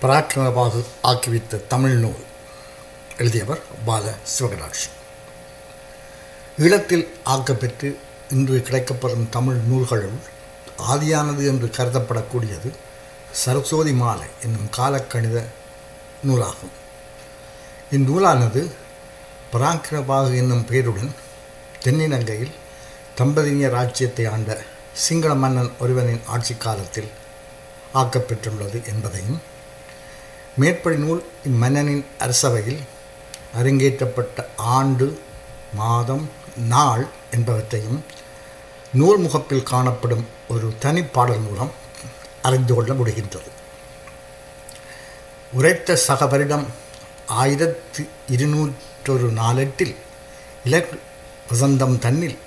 பராக்கிரமமாக ஆக்கிவித்த தமிழ் நூல். எழுதியவர் பால சிவகடாட்சி. ஈழத்தில் ஆக்கப்பெற்று இன்று கிடைக்கப்பெறும் தமிழ் நூல்களுள் ஆதியானது என்று கருதப்படக்கூடியது சரஸ்வதி மாலை என்னும் காலக்கணித நூலாகும். இந்நூலானது பராக்கிரபாகு என்னும் பெயருடன் தென்னிலங்கையில் தம்பதிய ராஜ்யத்தை ஆண்ட சிங்கள மன்னன் ஒருவனின் ஆட்சி காலத்தில் ஆக்கப்பெற்றுள்ளது என்பதையும் மேற்படி நூல் இம்மன்னனின் அரசவையில் அரங்கேற்றப்பட்ட ஆண்டு மாதம் நாள் என்பவற்றையும் நூல் முகப்பில் காணப்படும் ஒரு தனிப்பாடல் மூலம் அறிந்து கொள்ள முடிகின்றது. உரைத்த சக வருடம் ஆயிரத்து இருநூற்றொரு நாலெட்டில் இலக் வசந்தம் தன்னில்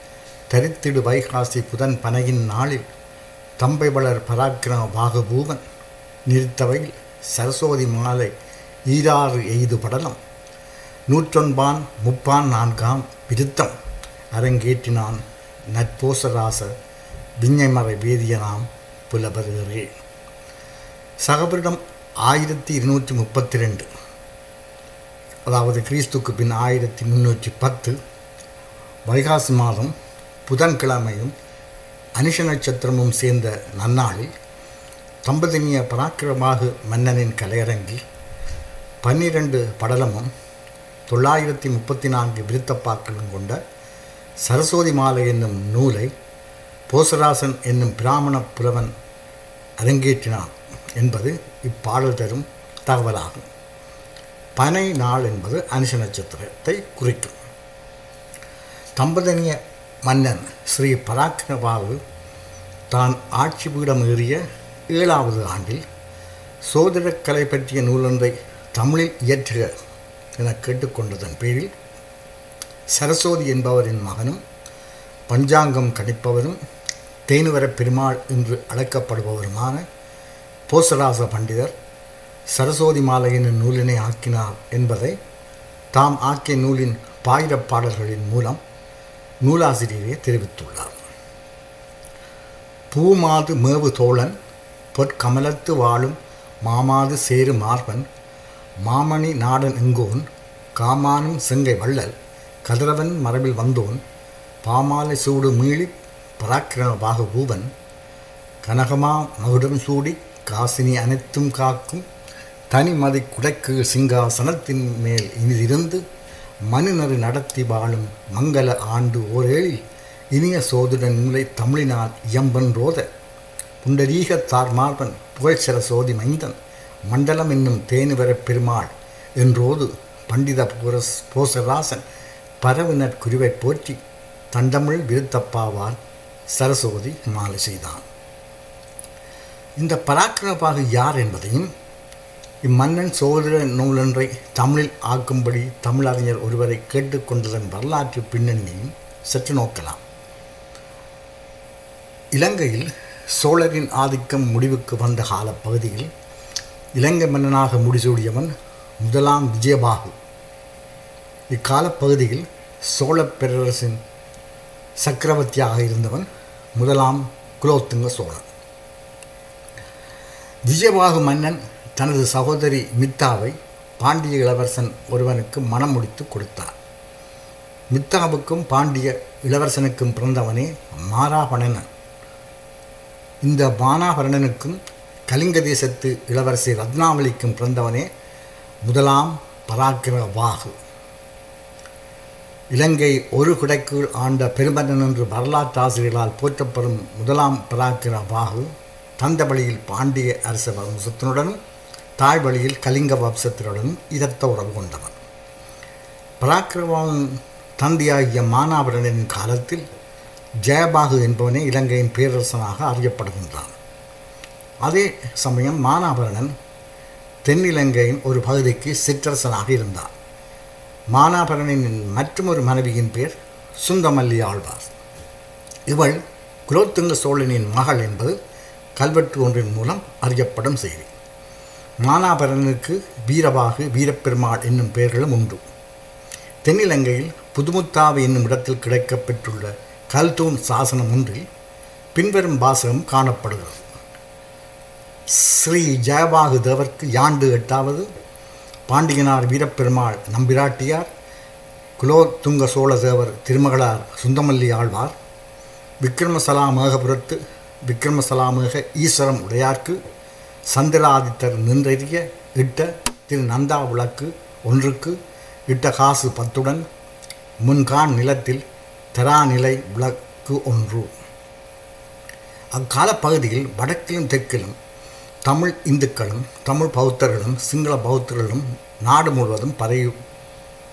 தரித்திடு வைகாசி புதன் பனையின் நாளில் தம்பை வளர் பராக்கிரம பாகபூவன் நிறுத்தவையில் சரஸ்வதி மாலை ஈராறு எய்து படலம். நூற்றொன்பான் முப்பான் நான்காம் விருத்தம். அரங்கேற்றினான் நட்போசராச விஞ்ஞைமறை வேதியனாம் புலபருகிறே சகபரிடம் ஆயிரத்தி இருநூற்றி முப்பத்தி ரெண்டு அதாவது கிறிஸ்துக்கு பின் ஆயிரத்தி முன்னூற்றி பத்து. வைகாசி மாதம் புதன்கிழமையும் அனிஷ நட்சத்திரமும் சேர்ந்த நன்னாளில் தம்பதினிய பராக்கிரமாக மன்னனின் கலையரங்கில் பன்னிரண்டு படலமும் தொள்ளாயிரத்தி முப்பத்தி நான்கு விருத்தப்பாக்களும் கொண்ட சரஸ்வதி மாலை என்னும் நூலை போசராசன் என்னும் பிராமண புலவன் அரங்கேற்றினான் என்பது இப்பாடல் தரும் தகவலாகும். பனை நாள் என்பது அனுஷ நட்சத்திரத்தை குறிக்கும். தம்பதனிய மன்னன் ஸ்ரீ பராக்கிரபாவு தான் ஆட்சி பீடம் ஏறிய ஏழாவது ஆண்டில் சோதிடக்கலை பற்றிய நூலொன்றை தமிழில் இயற்றுக என கேட்டுக்கொண்டதன் பேரில் சரஸ்வதி என்பவரின் மகனும் பஞ்சாங்கம் கணிப்பவரும் தேனுவர பெருமாள் என்று அழைக்கப்படுபவருமான போசராச பண்டிதர் சரஸ்வதி மாலையின் நூலினை ஆக்கினார் என்பதை தாம் ஆக்கிய நூலின் பாயிரப் பாடல்களின் மூலம் நூலாசிரியரே தெரிவித்துள்ளார். பூமாது மேவு தோழன் பொற்கமலத்து வாழும் மாமாது சேரு மார்பன் மாமணி நாடன் எங்கோன் காமானும் செங்கை வள்ளல் கதிரவன் மரபில் வந்தோன் பாமாலை சூடு மீளி பராக்கிரமமாக பூவன் கனகமா மகுடம் சூடி காசினி அனைத்தும் காக்கும் தனிமதி குடைக்கு சிங்காசனத்தின் மேல் இனிதிருந்து மனுநறு நடத்தி வாழும் மங்கள ஆண்டு ஓரேழில் இனிய சோதுடன் நூலை தமிழினால் இயம்பன்றோத புண்டரீக தார்மார்பன் புகழ்ச்சர சோதி மைந்தன் மண்டலம் என்னும் தேனுவரப் பெருமாள் என்றோது பண்டித புரஸ் போசராசன் பரவினர் குருவை போற்றி தண்டமிழ் விருத்தப்பாவால் சரஸ்வதி மாலை செய்தான். இந்த பராக்கிரமபாகு யார் என்பதையும் இம்மன்னன் சோதர நூலொன்றை தமிழில் ஆக்கும்படி தமிழறிஞர் ஒருவரை கேட்டுக்கொண்டதன் வரலாற்று பின்னணியையும் சற்று நோக்கலாம். இலங்கையில் சோழரின் ஆதிக்கம் முடிவுக்கு வந்த காலப்பகுதியில் இலங்கை மன்னனாக முடிசூடியவன் முதலாம் விஜயபாகு. இக்காலப்பகுதியில் சோழப் பேரரசின் சக்கரவர்த்தியாக இருந்தவன் முதலாம் குலோத்துங்க சோழன். விஜயபாகு மன்னன் தனது சகோதரி மித்தாவை பாண்டிய இளவரசன் ஒருவனுக்கு மனம் முடித்து கொடுத்தார். மித்தாவுக்கும் பாண்டிய இளவரசனுக்கும் பிறந்தவனே மாராபணனன் இந்த மானாபரணனுக்கும் கலிங்க தேசத்து இளவரசி ரத்னாவளிக்கும் பிறந்தவனே முதலாம் பராக்கிரவாகு. இலங்கை ஒரு குடைக்குள் ஆண்ட பெருமன்னன் என்று வரலாற்று ஆசிரியர்களால் போற்றப்படும் முதலாம் பராக்கிரவாகு தந்த வழியில் பாண்டிய அரச வம்சத்தினுடனும் தாய் வழியில் கலிங்க வம்சத்தினுடனும் இரத்த உறவு கொண்டவன். பராக்கிரவாவின் தந்தையாகிய மானாபரணனின் காலத்தில் ஜெயபாகு என்பவனே இலங்கையின் பேரரசனாக அறியப்படுகின்றான். அதே சமயம் மானாபரணன் தென்னிலங்கையின் ஒரு பகுதிக்கு சிற்றரசனாக இருந்தான். மானாபரனின் மற்றொரு மனைவியின் பேர் சுந்தமல்லி ஆழ்வார். இவள் குலோத்துங்க சோழனின் மகள் என்பது கல்வெட்டு ஒன்றின் மூலம் அறியப்படும் செய்தி. மானாபரனுக்கு வீரபாகு வீரப்பெருமாள் என்னும் பெயர்களும் உண்டு. தென்னிலங்கையில் புதுமுத்தாவு என்னும் இடத்தில் கிடைக்கப்பெற்றுள்ள கல்தூன் சாசனம் ஒன்றில் பின்வரும் வாசகம் காணப்படுகிறது. ஸ்ரீ ஜெயபாகு தேவர்க்கு யாண்டு எட்டாவது பாண்டியனார் வீரப்பெருமாள் நம்பிராட்டியார் குலோத்துங்க சோழ தேவர் திருமகளார் சுந்தமல்லி ஆழ்வார் விக்ரமசலாமேகபுரத்து விக்ரமசலாமேக ஈஸ்வரம் உடையார்க்கு சந்திராதித்தர் நின்றெறிய இட்ட திரு நந்தா விளக்கு ஒன்றுக்கு இட்ட காசு பத்துடன் முன்கான் நிலத்தில் தெராநிலை விளக்கு ஒன்று. அக்கால பகுதியில் வடக்கிலும் தெற்கிலும் தமிழ் இந்துக்களும் தமிழ் பௌத்தர்களும் சிங்கள பௌத்தர்களும் நாடு முழுவதும் பரவி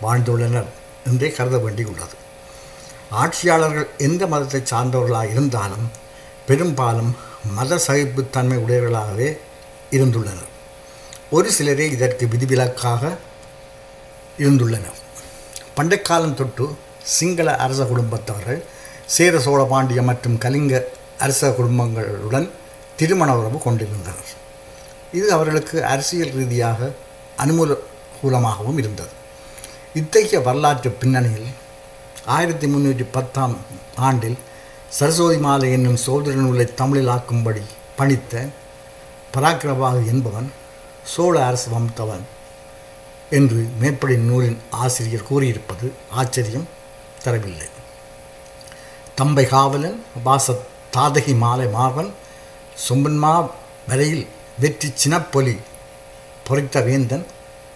வாழ்ந்துள்ளனர் என்றே கருத வேண்டியுள்ளது. ஆட்சியாளர்கள் எந்த மதத்தை சார்ந்தவர்களாக இருந்தாலும் பெரும்பாலும் மத சகிப்புத்தன்மை உடையவர்களாகவே இருந்துள்ளனர். ஒரு சிலரே இதற்கு விதிவிலக்காக இருந்துள்ளனர். பண்டைக்காலம் தொட்டு சிங்கள அரச குடும்பத்தவர்கள் சேர சோழ பாண்டிய மற்றும் கலிங்க அரச குடும்பங்களுடன் திருமண உறவு கொண்டிருந்தனர். இது அவர்களுக்கு அரசியல் ரீதியாக அனுகூலமாகவும் இருந்தது. இத்தகைய வரலாற்று பின்னணியில் ஆயிரத்தி முந்நூற்றி பத்தாம் ஆண்டில் சரஸ்வதி மாலை என்னும் சோதர நூலை தமிழில் ஆக்கும்படி பணித்த பராக்கிரபாகு என்பவன் சோழ அரசு வம்சவன் என்று மேற்படி நூலின் ஆசிரியர் கூறியிருப்பது ஆச்சரியம் தரவில்லை. தம்பை காவலன் வாச தாதகி மாலை மாவன் சொம்பன்மா வரையில் வெற்றி சினப்பொலி பொறித்த வேந்தன்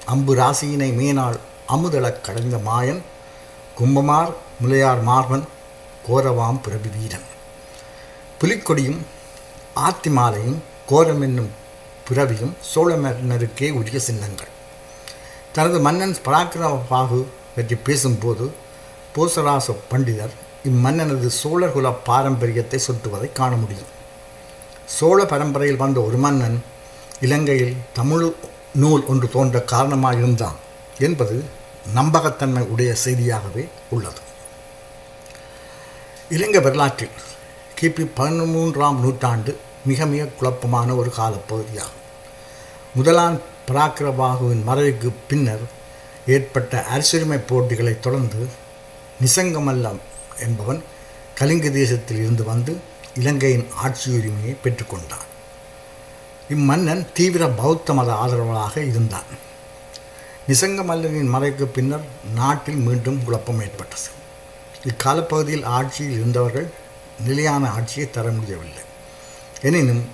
அம்பு ராசியினை மேனாள் அமுதளக் கடைந்த மாயன் கும்பமார் முலையார் மார்வன் கோரவாம் பிரபு வீரன். புலிக்கொடியும் ஆத்தி மாலையும் கோரம் என்னும் பிறவியும் சோழ மன்னருக்கே உரிய சின்னங்கள். தனது மன்னன் பராக்கிரமபாகு பற்றி பேசும்போது பூசராச பண்டிதர் இம்மன்னனது சோழர்குல பாரம்பரியத்தை சுட்டுவதை காண முடியும். சோழ பரம்பரையில் வந்த ஒரு மன்னன் இலங்கையில் தமிழ் நூல் ஒன்று தோன்ற காரணமாக இருந்தான் என்பது நம்பகத்தன்மை உடைய செய்தியாகவே உள்ளது. இலங்கை வரலாற்றில் கிபி பதிமூன்றாம் நூற்றாண்டு மிக மிக குழப்பமான ஒரு காலப்பகுதியாகும். முதலாம் பராக்கிரபாகுவின் மறைவுக்கு பின்னர் ஏற்பட்ட அரசுரிமை போட்டிகளை தொடர்ந்து நிசங்கமல்லம் என்பவன் கலிங்க தேசத்தில் இருந்து வந்து இலங்கையின் ஆட்சியுரிமையை பெற்றுக்கொண்டான். இம்மன்னன் தீவிர பௌத்த மத ஆதரவாளராக இருந்தான். நிசங்கமல்லனின் மறைக்கு பின்னர் நாட்டில் மீண்டும் குழப்பம் ஏற்பட்டது. இக்காலப்பகுதியில் ஆட்சியில் இருந்தவர்கள் நிலையான ஆட்சியை தர முடியவில்லை. எனினும்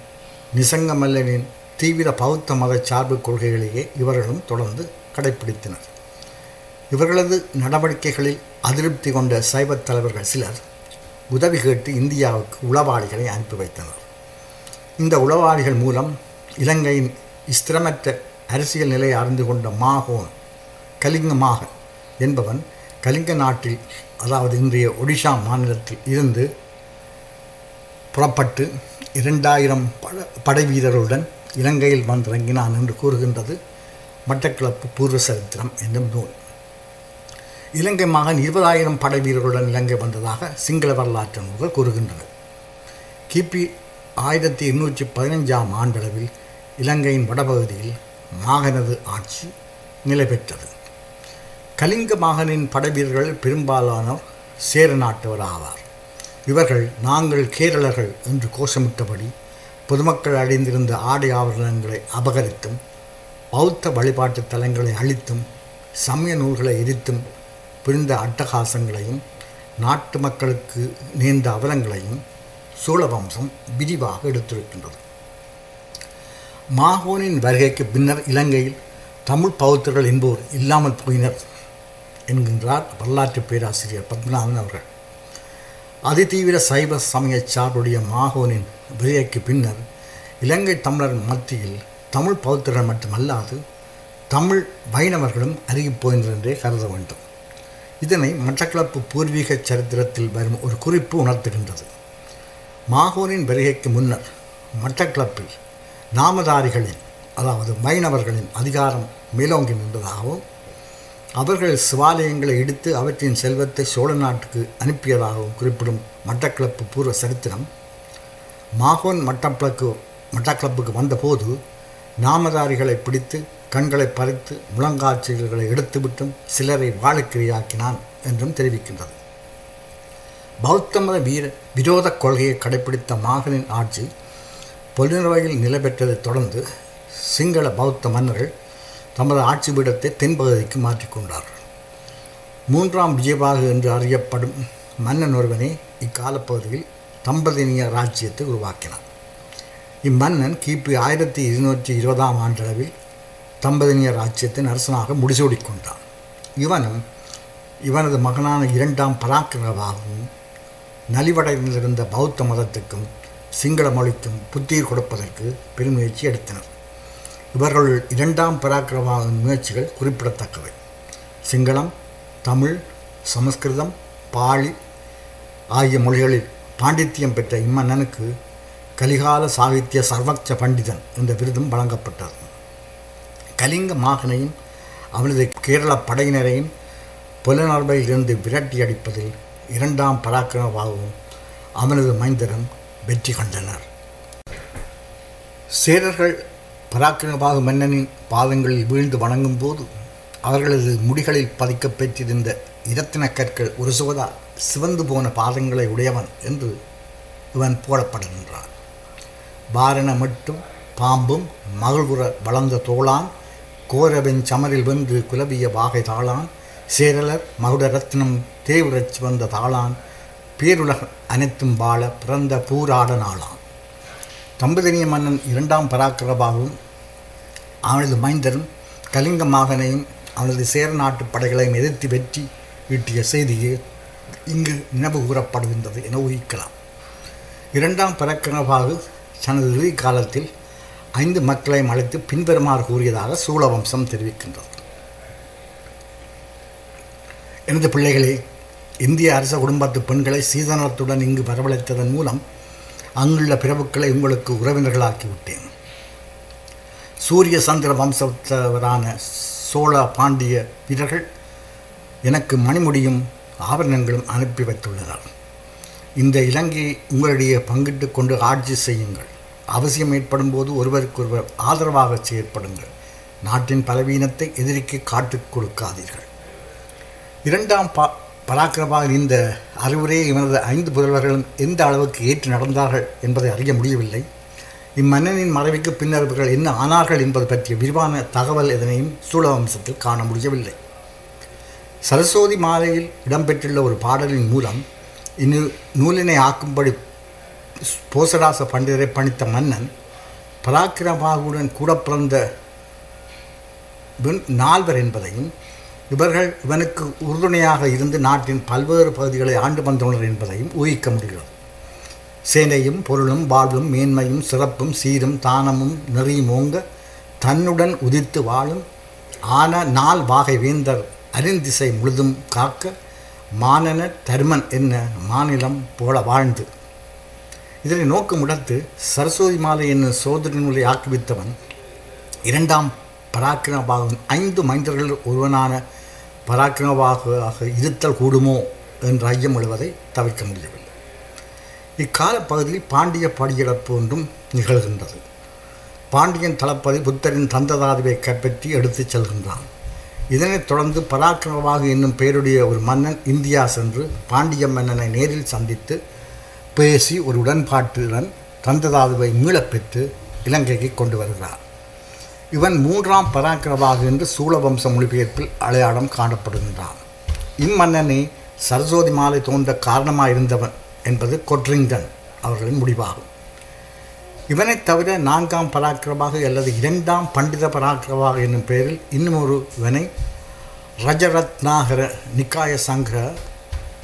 நிசங்கமல்லனின் தீவிர பௌத்த மத சார்பு கொள்கைகளையே இவர்களும் தொடர்ந்து கடைப்பிடித்தனர். இவர்களது நடவடிக்கைகளில் அதிருப்தி கொண்ட சைவத் தலைவர்கள் சிலர் உதவி கேட்டு இந்தியாவுக்கு உளவாளிகளை அனுப்பி வைத்தனர். இந்த உளவாளிகள் மூலம் இலங்கையின் ஸ்திரமற்ற அரசியல் நிலையை அறிந்து கொண்ட மாகோன் கலிங்க மாகன் என்பவன் கலிங்க நாட்டில் அதாவது இன்றைய ஒடிஷா மாநிலத்தில் இருந்து புறப்பட்டு இரண்டாயிரம் பட படை வீரர்களுடன் இலங்கையில் வந்திறங்கினான் என்று கூறுகின்றது மட்டக்கிளப்பு பூர்வ சரித்திரம் என்னும் நூல். இலங்கை மகன் இருபதாயிரம் படை வீரர்களுடன் இலங்கை வந்ததாக சிங்கள வரலாற்று நூல்கள் கூறுகின்றன. கிபி ஆயிரத்தி எண்ணூற்றி பதினைஞ்சாம் ஆண்டளவில் இலங்கையின் வடபகுதியில் மாகனது ஆட்சி நிலை பெற்றது கலிங்க மாகனின் படைவீரர்கள் பெரும்பாலானோர் சேர நாட்டவர் ஆவார். இவர்கள் நாங்கள் கேரளர்கள் என்று கோஷமிட்டபடி பொதுமக்கள் அடைந்திருந்த ஆடை ஆவரணங்களை அபகரித்தும் பௌத்த வழிபாட்டு தலங்களை அழித்தும் சமய நூல்களை எரித்தும் புரிந்த அட்டகாசங்களையும் நாட்டு மக்களுக்கு நேர்ந்த அவலங்களையும் சோழவம்சம் விரிவாக எடுத்திருக்கின்றது. மாகோனின் வருகைக்கு பின்னர் இலங்கையில் தமிழ் பௌத்தர்கள் என்போர் இல்லாமல் போயினர் என்கின்றார் வரலாற்று பேராசிரியர் பத்மநாதன் அவர்கள். அதிதீவிர சைவ சமய சார்புடைய மாகோனின் வருகைக்கு பின்னர் இலங்கை தமிழர் மத்தியில் தமிழ் பௌத்தர்கள் மட்டுமல்லாது தமிழ் வைணவர்களும் அருகிப் போயினர் என்றே கருத வேண்டும். இதனை மட்டக்களப்பு பூர்வீக சரித்திரத்தில் வரும் ஒரு குறிப்பு உணர்த்துகின்றது மாகோனின் வருகைக்கு முன்னர் மட்டக்களப்பில் நாமதாரிகளின் அதாவது மைனவர்களின் அதிகாரம் மேலோங்கி நின்றதாகவும் அவர்கள் சிவாலயங்களை இடித்து அவற்றின் செல்வத்தை சோழ நாட்டுக்கு அனுப்பியதாகவும் குறிப்பிடும் மட்டக்களப்பு பூர்வ சரித்திரம் மாகோன் மட்டக்களப்பு மட்டக்களப்புக்கு வந்தபோது நாமதாரிகளை பிடித்து கண்களை பறித்து முழங்காட்சிகளை எடுத்துவிட்டும் சிலரை வாழக்கிரியாக்கினான் என்றும் தெரிவிக்கின்றது. பௌத்த மத வீர விரோத கொள்கையை கடைப்பிடித்த மாகனின் ஆட்சி பொலினவையில் நிலைபெற்றதைத் தொடர்ந்து சிங்கள பௌத்த மன்னர்கள் தமது ஆட்சி பீடத்தை தென்பகுதிக்கு மாற்றிக்கொண்டார் மூன்றாம் விஜயபாகு என்று அறியப்படும் மன்னன் ஒருவனே இக்காலப்பகுதியில் தம்பதினிய ராஜ்யத்தை உருவாக்கினான். இம்மன்னன் கிபி ஆயிரத்தி இருநூற்றி இருபதாம் ஆண்டளவில் தம்பதினியர் ராஜ்யத்தின் அரசனாக முடிசூடிக் கொண்டான் இவனும் இவனது மகனான இரண்டாம் பராக்கிரவாகவும் நலிவடைந்திருந்த பௌத்த மதத்துக்கும் சிங்கள மொழிக்கும் புத்துயிர் கொடுப்பதற்கு பெருமுயற்சி எடுத்தனர். இவர்கள் இரண்டாம் பராக்கிரமாவின் முயற்சிகள் குறிப்பிடத்தக்கவை. சிங்களம் தமிழ் சமஸ்கிருதம் பாலி ஆகிய மொழிகளில் பாண்டித்தியம் பெற்ற இம்மன்னனுக்கு கலிகால சாகித்ய சர்வக்ஷ பண்டிதன் என்ற விருதும் வழங்கப்பட்டது. கலிங்க மாகனையும் அவனது கேரள படையினரையும் புலனர்பையிலிருந்து விரட்டி அடிப்பதில் இரண்டாம் பராக்கிரமபாகவும் அவனது மைந்தரும் வெற்றி கண்டனர். சேரர்கள் பராக்கிரமபாகு மன்னனின் பாதங்களில் வீழ்ந்து வணங்கும் போது அவர்களது முடிகளில் பதிக்கப் பெற்றிருந்த இரத்தின கற்கள் ஒரு சுவதா சிவந்து போன பாதங்களை உடையவன் என்று இவன் போடப்படுகின்றான். பாரண மட்டும் பாம்பும் மகள்புற வளர்ந்த தோளான் கோரவென் சமரில் வென்று குலவிய வாகை தாளான் சேரலர் மகுட ரத்னம் தேவுரச் தாளான் பேருலக அனைத்தும் வாழ பிறந்த பூராட நாளான். தம்பதினிய மன்னன் இரண்டாம் பராக்கிரபாகவும் அவனது மைந்தரும் கலிங்க மாகனையும் அவனது சேர நாட்டு படைகளையும் எதிர்த்து வெற்றி ஈட்டிய செய்தியே இங்கு நினைவு கூறப்படுகின்றது என ஊகிக்கலாம். இரண்டாம் பராக்கிரபாகு தனது இறுதி காலத்தில் ஐந்து மக்களையும் அழைத்து பின்வருமாறு கூறியதாக சூழவம்சம் தெரிவிக்கின்றது. எனது பிள்ளைகளே இந்திய அரச குடும்பத்து பெண்களை சீதனத்துடன் இங்கு வரவழைத்ததன் மூலம் அங்குள்ள பிரபுக்களை உங்களுக்கு உறவினர்களாக்கிவிட்டேன். சூரிய சந்திர வம்சத்தவரான சோழ பாண்டிய வீரர்கள் எனக்கு மணிமுடியும் ஆபரணங்களும் அனுப்பி வைத்துள்ளனர். இந்த இலங்கையை உங்களுடைய பங்கிட்டு கொண்டு ஆட்சி செய்யுங்கள். அவசியம் ஏற்படும் போது ஒருவருக்கொருவர் ஆதரவாக செயற்படுங்கள். நாட்டின் பலவீனத்தை எதிரிக்கு காட்டுக் கொடுக்காதீர்கள். இரண்டாம் பா பராக்கிரமாக இந்த அறிவுரையை இவனது ஐந்து புதல்வர்களும் எந்த அளவுக்கு ஏற்று நடந்தார்கள் என்பதை அறிய முடியவில்லை. இம்மன்னனின் மறைவுக்கு பின்னர் இவர்கள் என்ன ஆனார்கள் என்பது பற்றிய விரிவான தகவல் எதனையும் சூழவம்சத்தில் காண முடியவில்லை. சரஸ்வதி மாலையில் இடம்பெற்றுள்ள ஒரு பாடலின் மூலம் இந்நூ நூலினை ஆக்கும்படி போசடாச பண்டிதரை பணித்த மன்னன் பராக்கிரமாவுடன் கூட பிறந்த நால்வர் என்பதையும் இவர்கள் இவனுக்கு உறுதுணையாக இருந்து நாட்டின் பல்வேறு பகுதிகளை ஆண்டு வந்துள்ளனர் என்பதையும் ஊகிக்க முடிகிறது. சேனையும் பொருளும் வாழ்வும் மேன்மையும் சிறப்பும் சீரும் தானமும் நெறியும் ஓங்க தன்னுடன் உதித்து வாழும் ஆன நாள் வாகை வேந்தர் அருந்திசை முழுதும் காக்க மானன தர்மன் என்ன மாநிலம் போல வாழ்ந்து. இதனை நோக்கமுடத்து சரஸ்வதி மாலை என்னும் சோதரி நூலை ஆக்குவித்தவன் இரண்டாம் பராக்கிரமபாகவன் ஐந்து மைந்தர்கள் ஒருவனான பராக்கிரமபாக இருத்தல் கூடுமோ என்ற ஐயம் எழுவதை தவிர்க்க முடியவில்லை. இக்காலப்பகுதியில் பாண்டிய படியிழப்பு ஒன்றும் நிகழ்கின்றது. பாண்டியன் தளப்பதி புத்தரின் தந்ததாதுவை கைப்பற்றி எடுத்துச் செல்கின்றான். இதனைத் தொடர்ந்து பராக்கிரமபாகு என்னும் பெயருடைய ஒரு மன்னன் இந்தியா சென்று பாண்டிய மன்னனை நேரில் சந்தித்து பேசி ஒரு உடன்பாட்டுடன் தந்ததாதுவை மீளப்பெற்று இலங்கைக்கு கொண்டு வருகிறார். இவன் மூன்றாம் பராக்கிரபாகு என்று சூழவம்ச மொழிபெயர்ப்பில் அடையாளம் காணப்படுகின்றான். இம்மன்னனே சரஸ்வதி மாலை தோன்ற காரணமாயிருந்தவன் என்பது கொட்ரிங்கன் அவர்களின் முடிவாகும். இவனைத் தவிர நான்காம் பராக்கிரமாக அல்லது இரண்டாம் பண்டித பராக்கிரமாக என்னும் பெயரில் இன்னும் ஒரு இவனை ரஜரத்னாகர நிக்காய சங்கர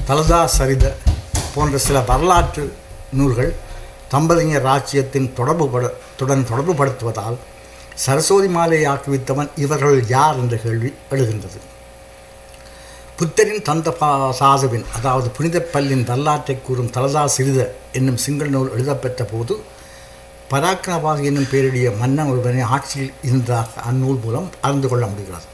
தலதா சரித போன்ற சில வரலாற்று நூல்கள் தம்பதிய ராஜ்யத்தின் தொடர்புபடுத்துடன் தொடர்புபடுத்துவதால் சரஸ்வதி மாலையை ஆக்குவித்தவன் இவர்கள் யார் என்ற கேள்வி எழுகின்றது. புத்தரின் தந்த சாதுவின் அதாவது புனிதப்பல்லின் வரலாற்றை கூறும் தலதா சிறித என்னும் சிங்கள் நூல் எழுதப்பெற்ற போது பராக்கிரபாக என்னும் பெயருடைய மன்னன் ஒருவனை ஆட்சியில் இருந்ததாக அந்நூல் மூலம் அறிந்து கொள்ள முடிகிறது.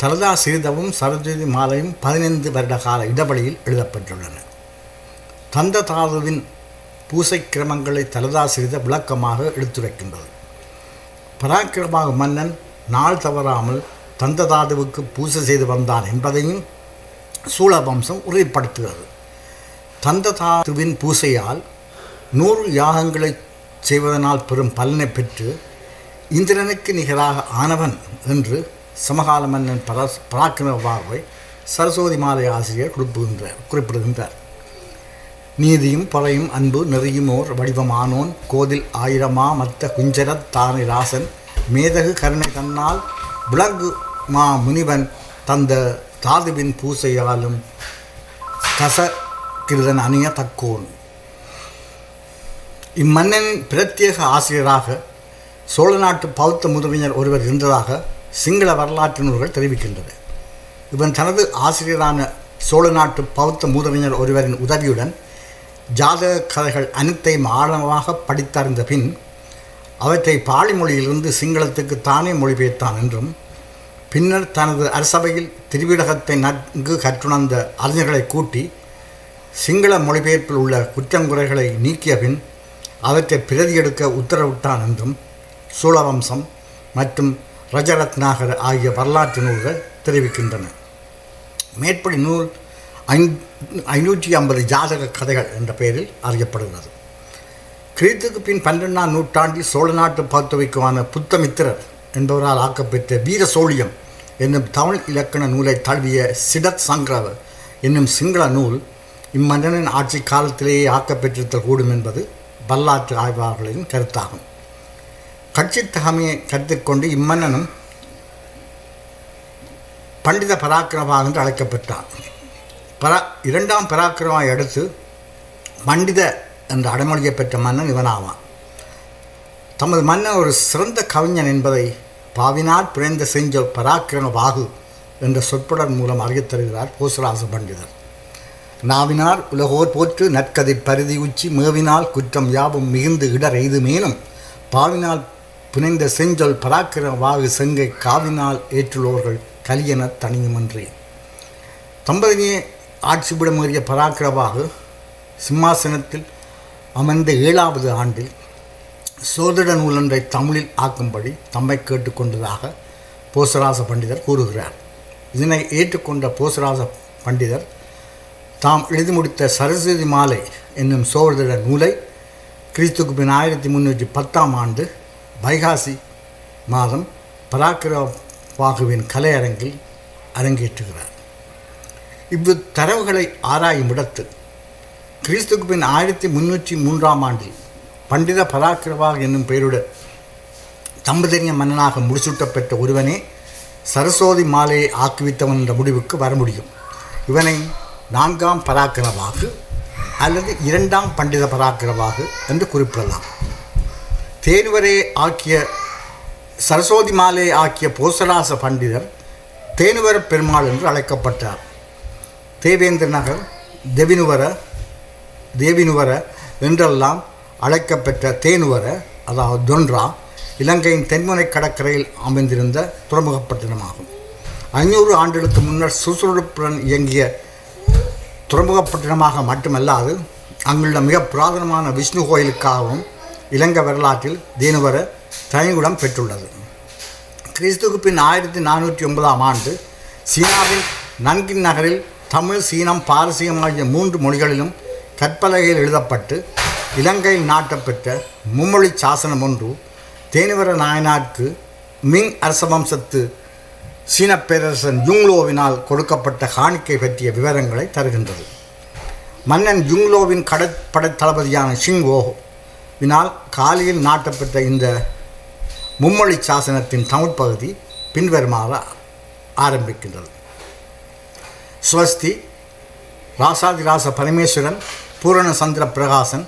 தலதா சீதவும் சரஸ்வதி மாலையும் பதினைந்து வருட கால இடைவெளியில் எழுதப்பட்டுள்ளன. தந்த தாதுவின் பூசை கிரமங்களை தலதா சிறித விளக்கமாக எடுத்துரைக்கின்றது பராக்கிரமாக மன்னன் நாள் தவறாமல் தந்ததாதுவுக்கு பூசை செய்து வந்தான் என்பதையும் சூழவம்சம் உறுதிப்படுத்துகிறது. தந்ததாதுவின் பூசையால் நூறு யாகங்களை செய்வதனால் பெறும் பலனை பெற்று இந்திரனுக்கு நிகராக ஆனவன் என்று சமகால மன்னன் பராக்கிரம பார்வை சரஸ்வதி மாலை ஆசிரியர் குறிப்பிடுகின்றார் குறிப்பிடுகின்றார். நீதியும் பழையும் அன்பு நெறியுமோர் வடிவமானோன் கோதில் ஆயிரமா மத்த குஞ்சரத் தானை ராசன் மேதகு கருணை தன்னால் விலங்கு மா முனிவன் தந்த தாதுவின் பூசையாலும் கச கிருதன் அணிய தக்கோன். இம்மன்னனின் பிரத்யேக ஆசிரியராக சோழ நாட்டு பௌத்த முதலிஞர் ஒருவர் இருந்ததாக சிங்கள வரலாற்று நூல்கள் தெரிவிக்கின்றது இவன் தனது ஆசிரியரான சோழ நாட்டு பௌத்த மூதறிஞர் ஒருவரின் உதவியுடன் ஜாதக கதைகள் அனைத்தையும் ஆழமாக படித்தறிந்த பின் அவற்றை பாலி மொழியிலிருந்து சிங்களத்துக்கு தானே மொழிபெயர்த்தான் என்றும் பின்னர் தனது அரசபையில் திருவிடகத்தை நன்கு கற்றுணர்ந்த அறிஞர்களை கூட்டி சிங்கள மொழிபெயர்ப்பில் உள்ள குற்றங்குறைகளை நீக்கிய பின் அவற்றை பிரதியெடுக்க உத்தரவிட்டான் என்றும் சூளவம்சம் மற்றும் ரஜரத்னாகர் ஆகிய வரலாற்று நூல்கள் தெரிவிக்கின்றன. மேற்படி நூல் ஐந் ஐநூற்றி ஐம்பது ஜாதக கதைகள் என்ற பெயரில் அறியப்படுகிறது. கிரீத்துக்கு பின் பன்னெண்டாம் நூற்றாண்டில் சோழ நாட்டு பௌத்தவிக்குமான புத்தமித்திரர் என்பவரால் ஆக்கப்பெற்ற வீர சோழியம் என்னும் தமிழ் இலக்கண நூலை தழுவிய சிடத் சங்கரவர் என்னும் சிங்கள நூல் இம்மன்னனின் ஆட்சி காலத்திலேயே ஆக்கப்பெற்றிருத்தல் கூடும் என்பது வரலாற்று ஆய்வாளர்களின் கருத்தாகும். கட்சி தகமையை கருத்தில் கொண்டு இம்மன்னனும் பண்டித பராக்கிரமா என்று அழைக்கப்பட்டான். பரா இரண்டாம் பராக்கிரமாவை அடுத்து பண்டித என்ற அடைமொழியை பெற்ற மன்னன் இவனாவான். தமது மன்னன் ஒரு சிறந்த கவிஞன் என்பதை பாவினார் பிறந்த செஞ்சொல் பராக்கிரம பாகு என்ற சொற்பொடர் மூலம் அறியத்தருகிறார் போசராச பண்டிதர். நாவினார் உலகோர் போற்று நற்கதை பருதி உச்சி மேவினால் குற்றம் யாவும் மிகுந்து இடர் எய்து மேலும் பாவினால் புனைந்த செஞ்சொல் பராக்கிர வாகு செங்கை காவினால் ஏற்றுள்ளோர்கள் கலியன தனியுமன்றே. தம்பதியே ஆட்சிபிடமேறிய பராக்கிரவாகு சிம்மாசனத்தில் அமர்ந்த ஏழாவது ஆண்டில் சோதிட நூலொன்றை தமிழில் ஆக்கும்படி தம்மை கேட்டுக்கொண்டதாக போசராச பண்டிதர் கூறுகிறார். இதனை ஏற்றுக்கொண்ட போசராச பண்டிதர் தாம் எழுதி முடித்த சரஸ்வதி மாலை என்னும் சோழதிட நூலை கிறிஸ்துக்கு பின் ஆயிரத்தி முந்நூற்றி பத்தாம் ஆண்டு வைகாசி மாதம் பராக்கிரவாகுவின் கலையரங்கில் அரங்கேற்றுகிறார். இவ்வு தரவுகளை ஆராயும் இடத்தில் கிறிஸ்துக்கு பின் ஆயிரத்தி முன்னூற்றி மூன்றாம் ஆண்டில் பண்டித பராக்கிரவாக என்னும் பெயருடன் தம்பதிரிய மன்னனாக முடிசூட்டப்பெற்ற ஒருவனே சரஸ்வதி மாலையை ஆக்குவித்தவன் என்ற முடிவுக்கு வர முடியும். இவனை நான்காம் பராக்கிரவாகு அல்லது இரண்டாம் பண்டித பராக்கிரவாகு என்று குறிப்பிடலாம். தேனுவரே ஆக்கிய சரஸ்வதி மாலை ஆக்கிய போசராச பண்டிதர் தேனுவர பெருமாள் என்று அழைக்கப்பட்டார். தேவேந்திர நகர் தெவினுவர தேவினுவர என்றெல்லாம் அழைக்கப்பெற்ற தேனுவர அதாவது தொன்றா இலங்கையின் தென்முனை கடற்கரையில் அமைந்திருந்த துறைமுகப்பட்டினமாகும் ஐநூறு ஆண்டுகளுக்கு முன்னர் சுசுறுப்புடன் இயங்கிய துறைமுகப்பட்டினமாக மட்டுமல்லாது அங்குள்ள மிக புராதனமான விஷ்ணு கோயிலுக்காகவும் இலங்கை வரலாற்றில் தீனுவர தனிகுடம் பெற்றுள்ளது. கிறிஸ்துக்கு பின் ஆயிரத்தி நானூற்றி ஒன்பதாம் ஆண்டு சீனாவின் நன்கின் நகரில் தமிழ் சீனம் பாரசீகம் ஆகிய மூன்று மொழிகளிலும் கற்பலகையில் எழுதப்பட்டு இலங்கையில் நாட்டப்பெற்ற மும்மொழி சாசனம் ஒன்று தேனிவர நாயனாருக்கு மிங் அரசவம்சத்து சீன பேரரசன் யுங்லோவினால் கொடுக்கப்பட்ட காணிக்கை பற்றிய விவரங்களை தருகின்றது. மன்னன் யுங்லோவின் கடற்படை தளபதியான ஷிங்ஓ வினால் காலியில் நாட்டப்பட்ட இந்த மும்மொழி சாசனத்தின் தமிழ் பகுதி பின்வருமாறு ஆரம்பிக்கின்றது. ஸ்வஸ்தி ராசாதிராச பரமேஸ்வரன் பூரண சந்திர பிரகாசன்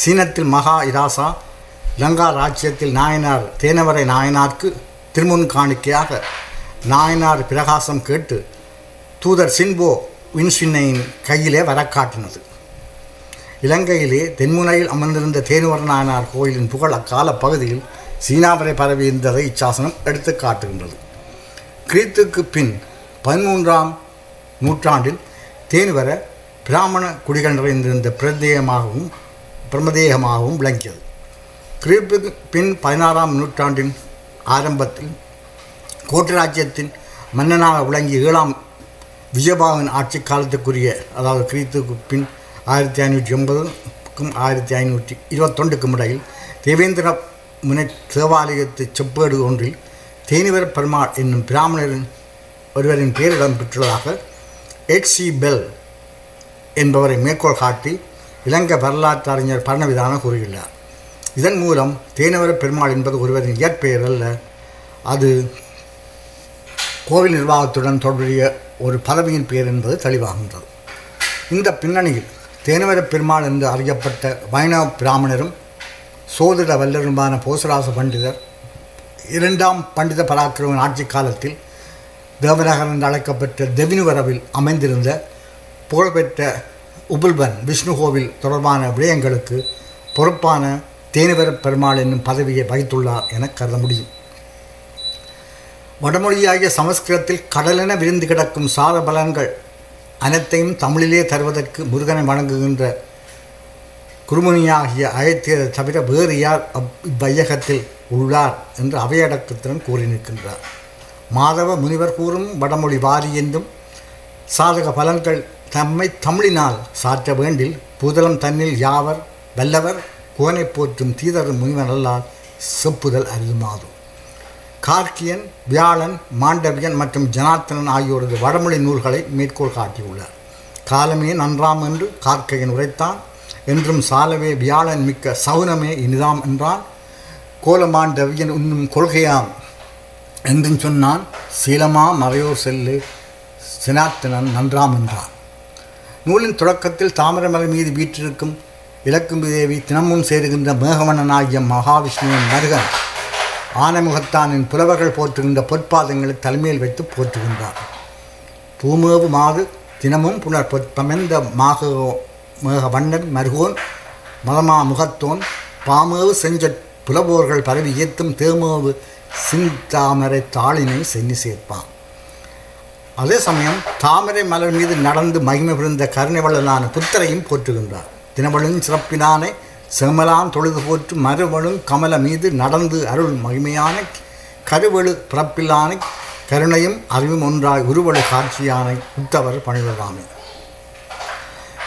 சீனத்தில் மகா இராசா லங்கா ராஜ்யத்தில் நாயனார் தேனவரை நாயனார்க்கு திருமுன் காணிக்கையாக நாயனார் பிரகாசம் கேட்டு தூதர் சின்போ வின்சின்னையின் கையிலே வரக்காட்டினது இலங்கையிலே தென்முனையில் அமர்ந்திருந்த தேனுவர நாயனார் கோயிலின் புகழ் அக்கால பகுதியில் சீனாவரை பரவியிருந்ததை இச்சாசனம் எடுத்து காட்டுகின்றது. கிரீத்துக்கு பின் பதிமூன்றாம் நூற்றாண்டில் தேனுவர பிராமண குடிகள் நிறைந்திருந்த பிரதேயமாகவும் பிரமதேயமாகவும் விளங்கியது. கிரீத்துக்கு பின் பதினாறாம் நூற்றாண்டின் ஆரம்பத்தில் கோட்டராஜ்யத்தின் மன்னனாக விளங்கிய ஏழாம் விஜயபாவின் ஆட்சி காலத்துக்குரிய அதாவது கிறித்துக்கு பின் ஆயிரத்தி ஐநூற்றி எண்பதுக்கும் ஆயிரத்தி ஐநூற்றி இருபத்தொண்டுக்கும் இடையில் தேவேந்திர முனை தேவாலயத்து செப்பேடு ஒன்றில் தேனிவர பெருமாள் என்னும் பிராமணரின் ஒருவரின் பேரிடம் பெற்றுள்ளதாக எச் சி பெல் என்பவரை மேற்கோள் காட்டி இலங்கை வரலாற்று அறிஞர் பரணவிதான கூறியுள்ளார். இதன் மூலம் தேனவர பெருமாள் என்பது ஒருவரின் இயற்பெயர் அல்ல. அது கோவில் நிர்வாகத்துடன் தொடர்புடைய ஒரு பதவியின் பெயர் என்பது தெளிவாகின்றது. இந்த பின்னணியில் தேனவர பெருமாள் என்று அறியப்பட்ட வைணவ பிராமணரும் சோதிட வல்லருமான போசராச பண்டிதர் இரண்டாம் பண்டித பராக்கிரமன் ஆட்சி காலத்தில் தேவநகர் என்று அழைக்கப்பட்ட தெவினுவரவில் அமைந்திருந்த புகழ்பெற்ற உபுல்பன் விஷ்ணு கோவில் தொடர்பான விடயங்களுக்கு பொறுப்பான தேனிவர பெருமாள் என்னும் பதவியை வகித்துள்ளார் என கருத முடியும். வடமொழியாகிய சமஸ்கிருதத்தில் கடலென விரிந்து கிடக்கும் சார பலன்கள் அனைத்தையும் தமிழிலே தருவதற்கு முருகனை வணங்குகின்ற குருமுனியாகிய அயத்தியரை தவிர வேறு யார் அப் இவ்வையகத்தில் உள்ளார் என்று அவையடக்கத்துடன் கூறி நிற்கின்றார் மாதவ முனிவர் கூறும் வடமொழி வாரி என்றும் சாதக பலன்கள் தம்மை தமிழினால் சாற்ற வேண்டில் புதலம் தன்னில் யாவர் வல்லவர் கோனை போற்றும் தீதரும் முனிவனல்லால் செப்புதல் அருதுமாதும். கார்க்கியன் வியாழன் மாண்டவியன் மற்றும் ஜனார்த்தனன் ஆகியோரது வடமொழி நூல்களை மேற்கோள் காட்டியுள்ளார். காலமே நன்றாம் என்று கார்க்கையன் உரைத்தான். என்றும் சாலவே வியாழன் மிக்க சவுனமே இனிதாம் என்றான். கோலமாண்டவியன் உண்ணும் கொள்கையாம் என்றும் சொன்னான். சீலமா மறையோர் செல்லு சினாத்தனன் நன்றாம் என்றான். நூலின் தொடக்கத்தில் தாமரமலை மீது வீற்றிருக்கும் இலக்கும்பி தேவி தினமும் சேருகின்ற மேகவண்ணனாகிய மகாவிஷ்ணுவின் மருகன் ஆனைமுகத்தானின் புலவர்கள் போற்றுகின்ற பொற்பாதங்களை தலைமையில் வைத்து போற்றுகின்றார். பூமேவு மாது தினமும் புனர் பொற்பமெந்த மாக மேக வண்ணன் மருகோன் மதமா முகத்தோன் பாமேவு செஞ்ச புலவோர்கள் பரவி ஏத்தும் தேமேவு சிந்தாமரை தாளினை சென்னி சேர்ப்பான் அதே சமயம் தாமரை மலர் மீது நடந்து மகிமை புரிந்த கருணைவள்ளலான புத்தரையும் போற்றுகின்றார். தினவளின் சிறப்பினானை செமலான் தொழுது போற்று மறுவளும் கமல மீது நடந்து அருள் மகிமையான கருவெழு பிறப்பிலான கருணையும் அறிவும் ஒன்றாய் உருவழு காட்சியானை உத்தவர் பணிவதாமே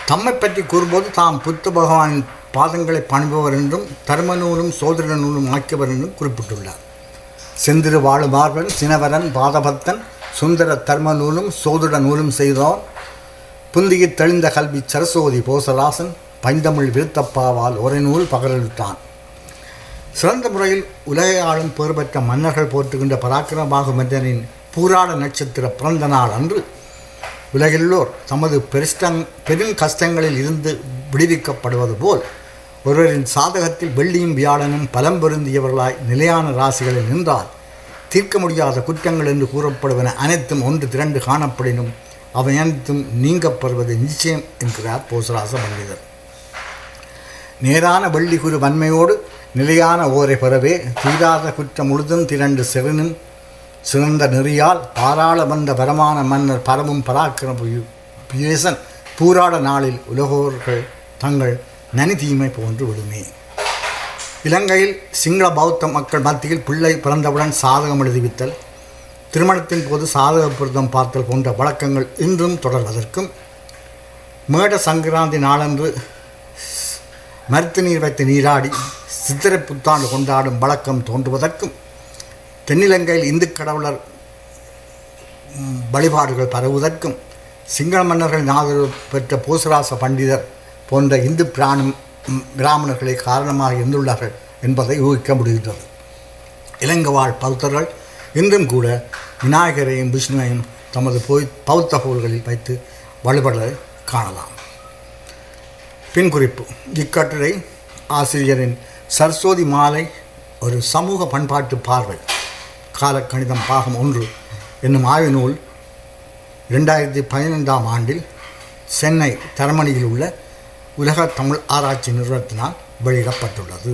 தம்மை பற்றி கூறும்போது தாம் புத்த பகவானின் பாதங்களை பணிபவர் என்றும் தர்ம நூலும் சோதர நூலும் ஆக்கியவர் என்றும் குறிப்பிட்டுள்ளார். செந்திரு வாழுமார்வன் சினவரன் பாதபத்தன் சுந்தர தர்ம நூலும் சோதுட நூலும் செய்தோர் புந்தியில் தெளிந்த கல்வி சரஸ்வதி போசராசன் பைந்தமிழ் விருத்தப்பாவால் ஒரே நூல் பகரலிட்டான் சிறந்த முறையில் உலகையாளும் பெயர் பெற்ற மன்னர்கள் போற்றுகின்ற பராக்கிரமாக மன்னனின் பூராட நட்சத்திர பிறந்த நாள் அன்று உலகில்லோர் தமது பெருஷ்டங் பெரும் கஷ்டங்களில் இருந்து விடுவிக்கப்படுவது போல் ஒருவரின் சாதகத்தில் வெள்ளியும் வியாழனும் பலம் பொருந்தியவர்களாய் நிலையான ராசிகளில் நின்றால் தீர்க்க முடியாத குற்றங்கள் என்று கூறப்படுவன அனைத்தும் ஒன்று திரண்டு காணப்படினும் அவை அனைத்தும் நீங்கப்படுவது நிச்சயம் என்கிறார் போசராச பண்டிதர் நேரான வெள்ளி குரு வன்மையோடு நிலையான ஓரை பெறவே தீராத குற்றம் முழுதும் திரண்டு செவனும் சிறந்த நெறியால் பாராள வந்த வரமான மன்னர் பரவும் பராக்கிரம பியேசன் பூராட நாளில் உலகோர்கள் தங்கள் நனி தீமை போன்று விடுமே. இலங்கையில் சிங்கள பௌத்த மக்கள் மத்தியில் பிள்ளை பிறந்தவுடன் சாதகம் எழுதிவித்தல் திருமணத்தின் போது சாதக பொருத்தம் பார்த்தல் போன்ற வழக்கங்கள் இன்றும் தொடர்வதற்கும். மேட சங்கராந்தி நாளன்று மருத்து நீர் வைத்து நீராடி சித்திரை புத்தாண்டு கொண்டாடும் வழக்கம் தோன்றுவதற்கும் தென்னிலங்கையில் இந்து கடவுளர் வழிபாடுகள் பரவுவதற்கும் சிங்கள மன்னர்கள் நாதர் பெற்ற பூசராச பண்டிதர் போன்ற இந்து பிராணம் பிராமணர்களை பிராமணர்களே காரணமாக இருந்துள்ளார்கள் என்பதை ஊகிக்க முடிகின்றது. இலங்கை வாழ் பௌத்தர்கள் இன்றும் கூட விநாயகரையும் விஷ்ணுவையும் தமது போய் பௌத்த கோள்களில் வைத்து வழிபட காணலாம். பின் குறிப்பு இக்கட்டுரை ஆசிரியரின் சரஸ்வதி மாலை ஒரு சமூக பண்பாட்டு பார்வை. காலக்கணிதம் பாகம் ஒன்று. என்னும் ஆய்வு நூல் ரெண்டாயிரத்தி பதினைந்தாம் ஆண்டில் சென்னை தரமணியில் உள்ள உலக தமிழ் ஆராய்ச்சி நிறுவனத்தினால் வெளியிடப்பட்டுள்ளது.